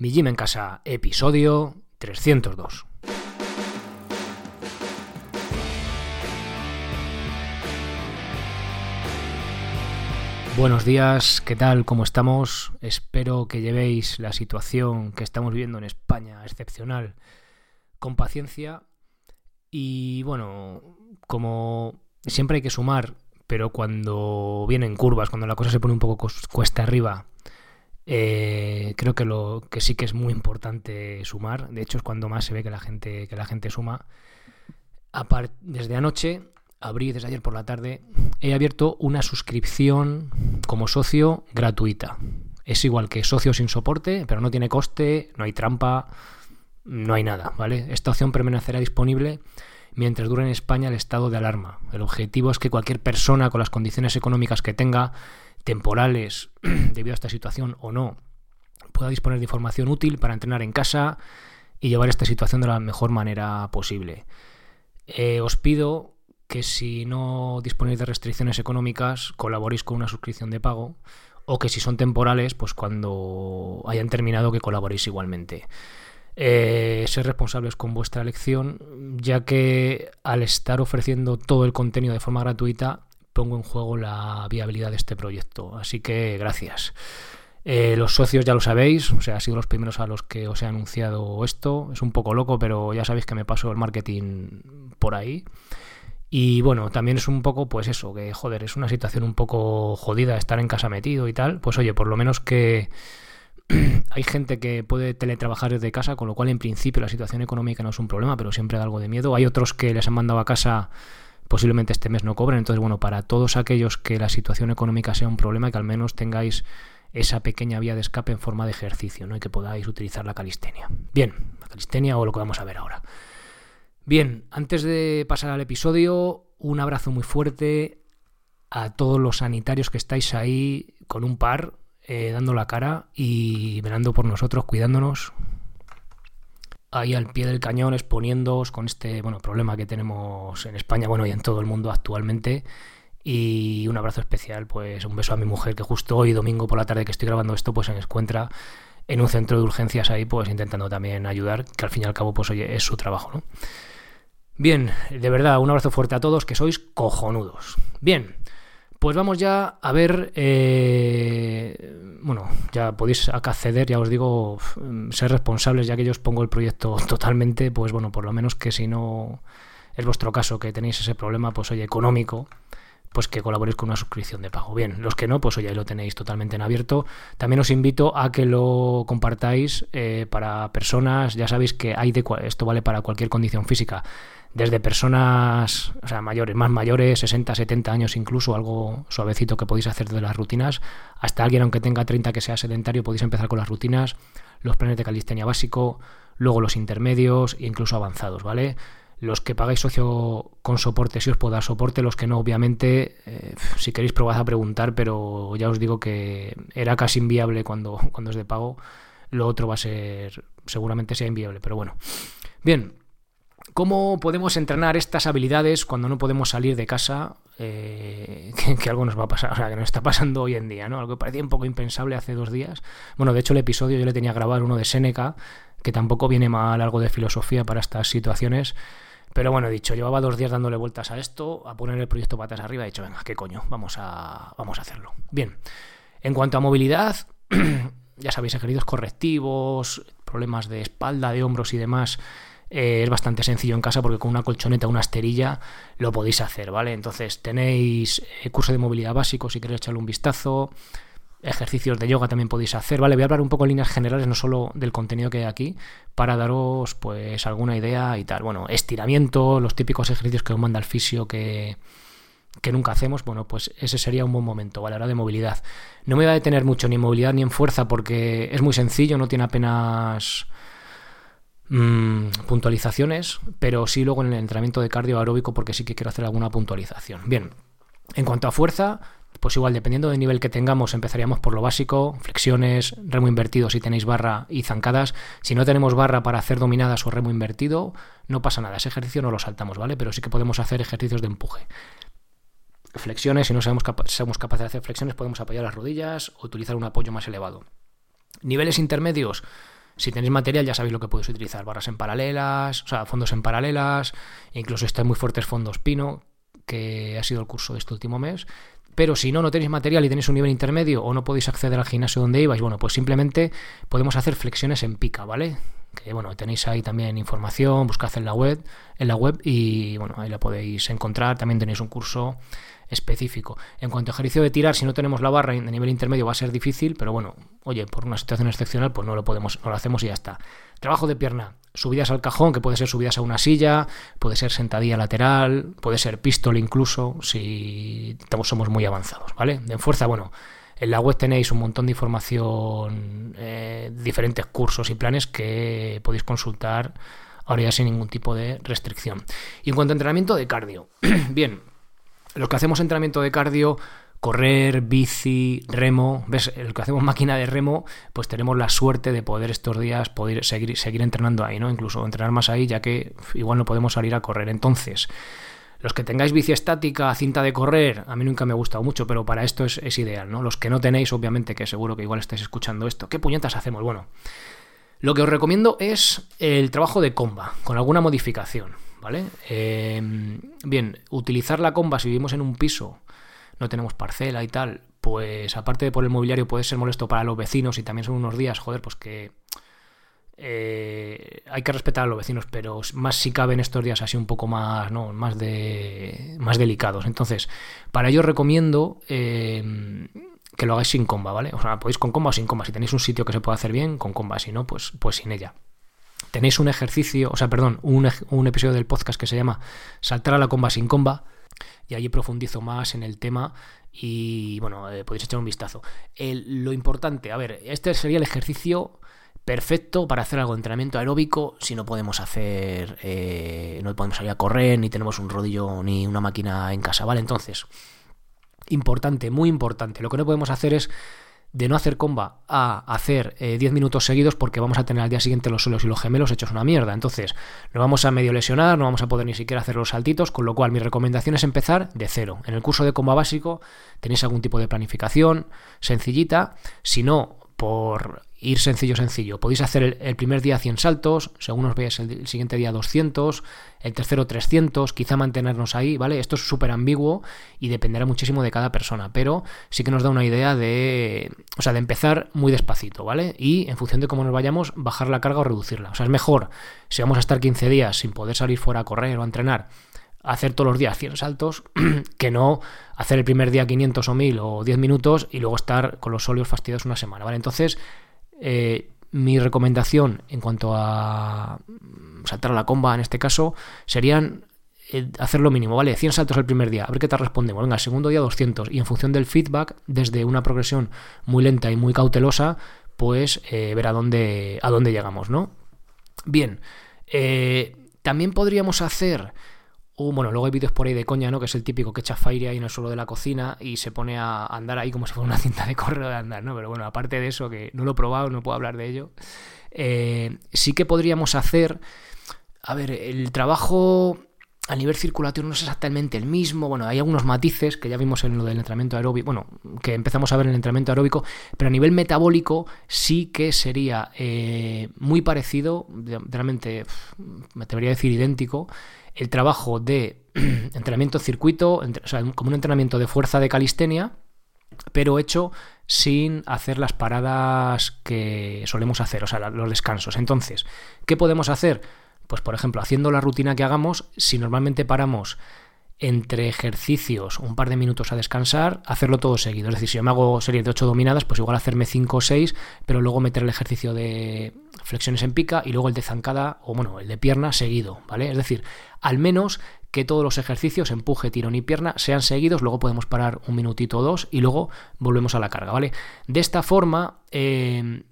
Mi Gym en Casa, episodio 302. Buenos días, ¿qué tal? ¿Cómo estamos? Espero que llevéis la situación que estamos viviendo en España excepcional con paciencia. Y bueno, como siempre hay que sumar, pero cuando vienen curvas, cuando la cosa se pone un poco cuesta arriba, eh, creo que lo que sí que es muy importante sumar. De hecho, es cuando más se ve que la gente, que la gente suma. desde anoche, abrí desde ayer por la tarde, he abierto una suscripción como socio gratuita. Es igual que socio sin soporte, pero no tiene coste, no hay trampa, no hay nada, ¿vale? Esta opción permanecerá disponible mientras dure en España el estado de alarma. El objetivo es que cualquier persona con las condiciones económicas que tenga, temporales, debido a esta situación o no, pueda disponer de información útil para entrenar en casa y llevar esta situación de la mejor manera posible. Eh, os pido que si no disponéis de restricciones económicas, colaboréis con una suscripción de pago o que si son temporales, pues cuando hayan terminado que colaboréis igualmente eh, ser responsables con vuestra elección, ya que al estar ofreciendo todo el contenido de forma gratuita, pongo en juego la viabilidad de este proyecto. Así que gracias. Eh, los socios ya lo sabéis, o sea, ha sido los primeros a los que os he anunciado esto. Es un poco loco, pero ya sabéis que me paso el marketing por ahí. Y bueno, también es un poco, pues eso, que joder, es una situación un poco jodida estar en casa metido y tal. Pues oye, por lo menos que hay gente que puede teletrabajar desde casa, con lo cual en principio la situación económica no es un problema, pero siempre da algo de miedo. Hay otros que les han mandado a casa, posiblemente este mes no cobren. Entonces, bueno, para todos aquellos que la situación económica sea un problema, que al menos tengáis esa pequeña vía de escape en forma de ejercicio, ¿no? Y que podáis utilizar la calistenia. Bien, la calistenia o lo que vamos a ver ahora. Bien, antes de pasar al episodio, un abrazo muy fuerte a todos los sanitarios que estáis ahí con un par, eh, dando la cara y velando por nosotros, cuidándonos. Ahí al pie del cañón, exponiéndoos con este bueno, problema que tenemos en España, bueno, y en todo el mundo actualmente. Y un abrazo especial, pues un beso a mi mujer, que justo hoy, domingo por la tarde que estoy grabando esto, pues se encuentra en un centro de urgencias ahí, pues intentando también ayudar, que al fin y al cabo, pues oye, es su trabajo, ¿no? Bien, de verdad, un abrazo fuerte a todos, que sois cojonudos. Bien, pues vamos ya a ver, eh, bueno, ya podéis acceder, ya os digo, ser responsables, ya que yo os pongo el proyecto totalmente, pues bueno, por lo menos que si no es vuestro caso, que tenéis ese problema, pues oye, económico, pues que colaboréis con una suscripción de pago. Bien, los que no, pues oye, lo tenéis totalmente en abierto. También os invito a que lo compartáis eh, para personas, ya sabéis que hay de esto vale para cualquier condición física desde personas o sea, mayores, más mayores, 60, 70 años incluso, algo suavecito que podéis hacer de las rutinas, hasta alguien aunque tenga 30 que sea sedentario, podéis empezar con las rutinas, los planes de calistenia básico, luego los intermedios e incluso avanzados, ¿vale? Los que pagáis socio con soporte, si os puedo dar soporte, los que no, obviamente, eh, si queréis probad a preguntar, pero ya os digo que era casi inviable cuando, cuando es de pago. Lo otro va a ser, seguramente sea inviable, pero bueno. Bien, ¿Cómo podemos entrenar estas habilidades cuando no podemos salir de casa? Eh, que, algo nos va a pasar, o sea, que nos está pasando hoy en día, ¿no? Algo que parecía un poco impensable hace dos días. Bueno, de hecho, el episodio yo le tenía grabar uno de Seneca, que tampoco viene mal algo de filosofía para estas situaciones. Pero bueno, he dicho, llevaba dos días dándole vueltas a esto, a poner el proyecto patas arriba, he dicho, venga, qué coño, vamos a, vamos a hacerlo. Bien, en cuanto a movilidad, ya sabéis, ejercicios correctivos, problemas de espalda, de hombros y demás eh, es bastante sencillo en casa porque con una colchoneta una esterilla lo podéis hacer, ¿vale? Entonces tenéis eh, curso de movilidad básico si queréis echarle un vistazo, ejercicios de yoga también podéis hacer, ¿vale? Voy a hablar un poco en líneas generales, no solo del contenido que hay aquí, para daros pues alguna idea y tal. Bueno, estiramiento, los típicos ejercicios que os manda el fisio que, que nunca hacemos, bueno, pues ese sería un buen momento, ¿vale? Ahora de movilidad. No me voy a detener mucho ni en movilidad ni en fuerza porque es muy sencillo, no tiene apenas Mm, puntualizaciones, pero sí luego en el entrenamiento de cardio aeróbico porque sí que quiero hacer alguna puntualización. Bien, en cuanto a fuerza, pues igual dependiendo del nivel que tengamos empezaríamos por lo básico, flexiones, remo invertido si tenéis barra y zancadas. Si no tenemos barra para hacer dominadas o remo invertido, no pasa nada, ese ejercicio no lo saltamos, ¿vale? Pero sí que podemos hacer ejercicios de empuje. Flexiones, si no somos, somos capaces de hacer flexiones, podemos apoyar las rodillas o utilizar un apoyo más elevado. Niveles intermedios, Si tenéis material ya sabéis lo que podéis utilizar, barras en paralelas, o sea, fondos en paralelas, incluso están muy fuertes fondos pino, que ha sido el curso de este último mes. Pero si no, no tenéis material y tenéis un nivel intermedio o no podéis acceder al gimnasio donde ibais, bueno, pues simplemente podemos hacer flexiones en pica, ¿vale? Que bueno, tenéis ahí también información, buscad en la web, en la web y bueno, ahí la podéis encontrar. También tenéis un curso específico. En cuanto a ejercicio de tirar, si no tenemos la barra de nivel intermedio va a ser difícil, pero bueno, oye, por una situación excepcional, pues no lo podemos, no lo hacemos y ya está. Trabajo de pierna, subidas al cajón, que puede ser subidas a una silla, puede ser sentadilla lateral, puede ser pistol incluso, si somos muy avanzados, ¿vale? En fuerza, bueno, en la web tenéis un montón de información, eh, diferentes cursos y planes que podéis consultar ahora ya sin ningún tipo de restricción. Y en cuanto a entrenamiento de cardio, bien, los que hacemos entrenamiento de cardio, correr, bici, remo, ves, el que hacemos máquina de remo, pues tenemos la suerte de poder estos días poder seguir, seguir entrenando ahí, ¿no? Incluso entrenar más ahí, ya que igual no podemos salir a correr. Entonces, los que tengáis bici estática, cinta de correr, a mí nunca me ha gustado mucho, pero para esto es, es ideal, ¿no? Los que no tenéis, obviamente, que seguro que igual estáis escuchando esto, ¿qué puñetas hacemos? Bueno, lo que os recomiendo es el trabajo de comba, con alguna modificación. ¿vale? Em, bien, utilizar la comba si vivimos en un piso, no tenemos parcela y tal, pues aparte de por el mobiliario puede ser molesto para los vecinos y también son unos días, joder, pues que eh, hay que respetar a los vecinos, pero más si caben estos días así un poco más, ¿no? Más de más delicados. Entonces, para ello recomiendo em, que lo hagáis sin comba, ¿vale? O sea, podéis con comba o sin comba. Si tenéis un sitio que se pueda hacer bien, con comba. Si no, pues, pues sin ella tenéis un ejercicio, o sea, perdón, un, un, episodio del podcast que se llama Saltar a la comba sin comba, y allí profundizo más en el tema y bueno, eh, podéis echar un vistazo. lo importante, a ver, este sería el ejercicio perfecto para hacer algo de entrenamiento aeróbico si no podemos hacer, eh, no podemos salir a correr, ni tenemos un rodillo ni una máquina en casa, ¿vale? Entonces, importante, muy importante, lo que no podemos hacer es de no hacer comba a hacer 10 eh, minutos seguidos porque vamos a tener al día siguiente los suelos y los gemelos hechos una mierda. Entonces, nos vamos a medio lesionar, no vamos a poder ni siquiera hacer los saltitos, con lo cual mi recomendación es empezar de cero. En el curso de comba básico tenéis algún tipo de planificación sencillita. Si no, por ir sencillo, sencillo. Podéis hacer el, primer día 100 saltos, según os veáis el, siguiente día 200, el tercero 300, quizá mantenernos ahí, ¿vale? Esto es súper ambiguo y dependerá muchísimo de cada persona, pero sí que nos da una idea de, o sea, de empezar muy despacito, ¿vale? Y en función de cómo nos vayamos, bajar la carga o reducirla. O sea, es mejor si vamos a estar 15 días sin poder salir fuera a correr o a entrenar, hacer todos los días 100 saltos que no hacer el primer día 500 o 1000 o 10 minutos y luego estar con los óleos fastidiados una semana, ¿vale? Entonces, eh, mi recomendación en cuanto a saltar a la comba en este caso serían eh, hacer lo mínimo, ¿vale? 100 saltos el primer día, a ver qué te respondemos. Venga, el segundo día 200 y en función del feedback, desde una progresión muy lenta y muy cautelosa, pues eh, ver a dónde, a dónde llegamos, ¿no? Bien, también podríamos hacer bueno, luego hay vídeos por ahí de coña, ¿no? Que es el típico que echa fire ahí en el suelo de la cocina y se pone a andar ahí como si fuera una cinta de correo de andar, ¿no? Pero bueno, aparte de eso, que no lo he probado, no puedo hablar de ello, eh, sí que podríamos hacer. A ver, el trabajo a nivel circulatorio no es exactamente el mismo. Bueno, hay algunos matices que ya vimos en lo del entrenamiento aeróbico, bueno, que empezamos a ver en el entrenamiento aeróbico, pero a nivel metabólico sí que sería eh, muy parecido, realmente me atrevería a decir idéntico, el trabajo de entrenamiento circuito, o sea, como un entrenamiento de fuerza de calistenia, pero hecho sin hacer las paradas que solemos hacer, o sea, los descansos. Entonces, ¿qué podemos hacer? Pues, por ejemplo, haciendo la rutina que hagamos, si normalmente paramos entre ejercicios un par de minutos a descansar, hacerlo todo seguido. Es decir, si yo me hago series de 8 dominadas, pues igual hacerme 5 o 6, pero luego meter el ejercicio de flexiones en pica y luego el de zancada o bueno, el de pierna seguido, ¿vale? Es decir, al menos que todos los ejercicios, empuje, tirón y pierna, sean seguidos, luego podemos parar un minutito o dos y luego volvemos a la carga, ¿vale? De esta forma, eh,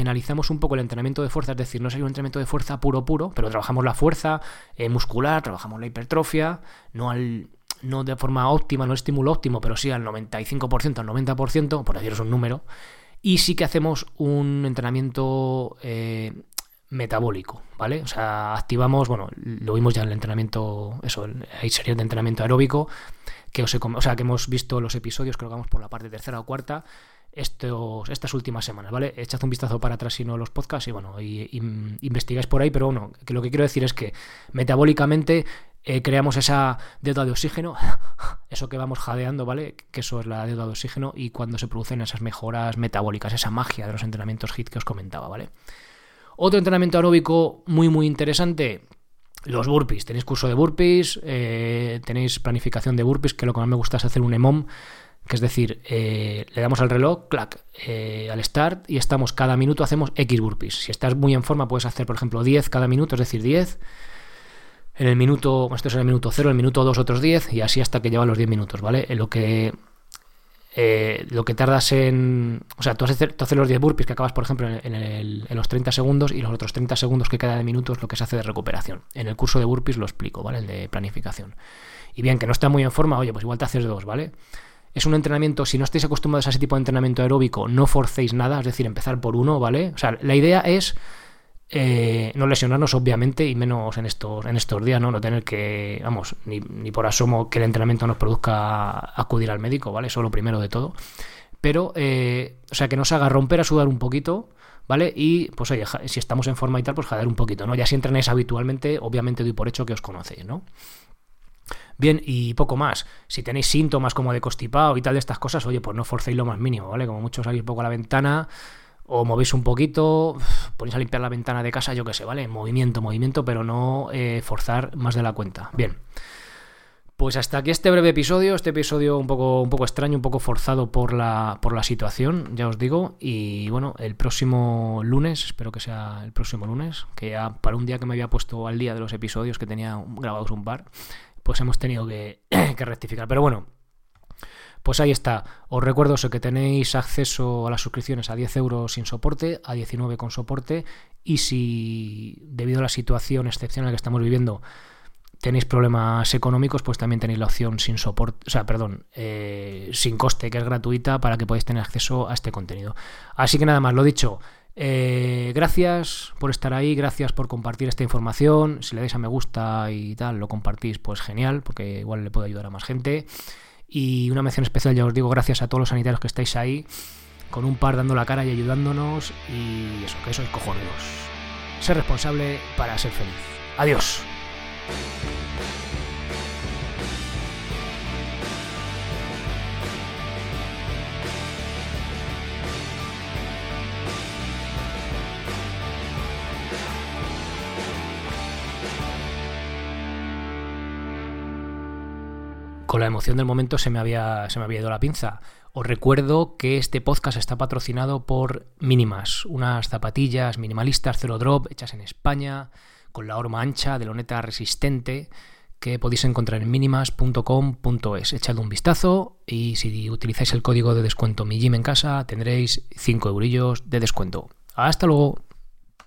penalizamos un poco el entrenamiento de fuerza, es decir, no sería un entrenamiento de fuerza puro puro, pero trabajamos la fuerza eh, muscular, trabajamos la hipertrofia, no al no de forma óptima, no estímulo óptimo, pero sí al 95%, al 90%, por deciros un número, y sí que hacemos un entrenamiento eh, metabólico, ¿vale? O sea, activamos, bueno, lo vimos ya en el entrenamiento, eso, hay series de entrenamiento aeróbico, que os o sea, que hemos visto los episodios, creo que vamos por la parte tercera o cuarta, estos, estas últimas semanas, ¿vale? Echad un vistazo para atrás si no los podcasts y bueno, y, investigáis por ahí, pero bueno, que lo que quiero decir es que metabólicamente eh, creamos esa deuda de oxígeno, eso que vamos jadeando, ¿vale? Que eso es la deuda de oxígeno y cuando se producen esas mejoras metabólicas, esa magia de los entrenamientos HIT que os comentaba, ¿vale? Otro entrenamiento aeróbico muy muy interesante, los burpees. Tenéis curso de burpees, eh, tenéis planificación de burpees, que lo que más me gusta es hacer un EMOM que es decir, eh, le damos al reloj, clac, eh, al start y estamos cada minuto hacemos X burpees. Si estás muy en forma puedes hacer, por ejemplo, 10 cada minuto, es decir, 10. En el minuto, esto es en el minuto 0, en el minuto 2 otros 10 y así hasta que lleva los 10 minutos, ¿vale? Lo que eh, lo que tardas en. O sea, tú haces, los 10 burpees que acabas, por ejemplo, en, en, los 30 segundos y los otros 30 segundos que queda de minuto es lo que se hace de recuperación. En el curso de burpees lo explico, ¿vale? El de planificación. Y bien, que no está muy en forma, oye, pues igual te haces dos, ¿vale? Es un entrenamiento, si no estáis acostumbrados a ese tipo de entrenamiento aeróbico, no forcéis nada, es decir, empezar por uno, ¿vale? O sea, la idea es eh, no lesionarnos, obviamente, y menos en estos, en estos días, ¿no? No tener que, vamos, ni, ni, por asomo que el entrenamiento nos produzca acudir al médico, ¿vale? Eso es lo primero de todo. Pero, eh, o sea, que nos haga romper a sudar un poquito, ¿vale? Y, pues oye, si estamos en forma y tal, pues jadear un poquito, ¿no? Ya si entrenáis habitualmente, obviamente doy por hecho que os conocéis, ¿no? Bien, y poco más. Si tenéis síntomas como de constipado y tal de estas cosas, oye, pues no forcéis lo más mínimo, ¿vale? Como mucho salís un poco a la ventana o movéis un poquito, ponéis a limpiar la ventana de casa, yo qué sé, ¿vale? Movimiento, movimiento, pero no eh, forzar más de la cuenta. Bien. Pues hasta aquí este breve episodio, este episodio un poco, un poco extraño, un poco forzado por la, por la situación, ya os digo. Y bueno, el próximo lunes, espero que sea el próximo lunes, que ya para un día que me había puesto al día de los episodios que tenía grabados un par, pues hemos tenido que, rectificar. Pero bueno, pues ahí está. Os recuerdo que tenéis acceso a las suscripciones a 10 euros sin soporte, a 19 con soporte. Y si debido a la situación excepcional que estamos viviendo tenéis problemas económicos, pues también tenéis la opción sin soporte, o sea, perdón, eh, sin coste, que es gratuita para que podáis tener acceso a este contenido. Así que nada más, lo dicho. Eh, gracias por estar ahí, gracias por compartir esta información. Si le dais a me gusta y tal, lo compartís, pues genial, porque igual le puede ayudar a más gente. Y una mención especial, ya os digo, gracias a todos los sanitarios que estáis ahí, con un par dando la cara y ayudándonos. Y eso, que eso es cojonudos. Ser responsable para ser feliz. Adiós. Con la emoción del momento se me había, se me había ido la pinza. Os recuerdo que este podcast está patrocinado por Mínimas, unas zapatillas minimalistas cero drop hechas en España, con la horma ancha de loneta resistente que podéis encontrar en minimas.com.es. Echadle un vistazo y si utilizáis el código de descuento Mi Gym en casa tendréis 5 eurillos de descuento. Hasta luego.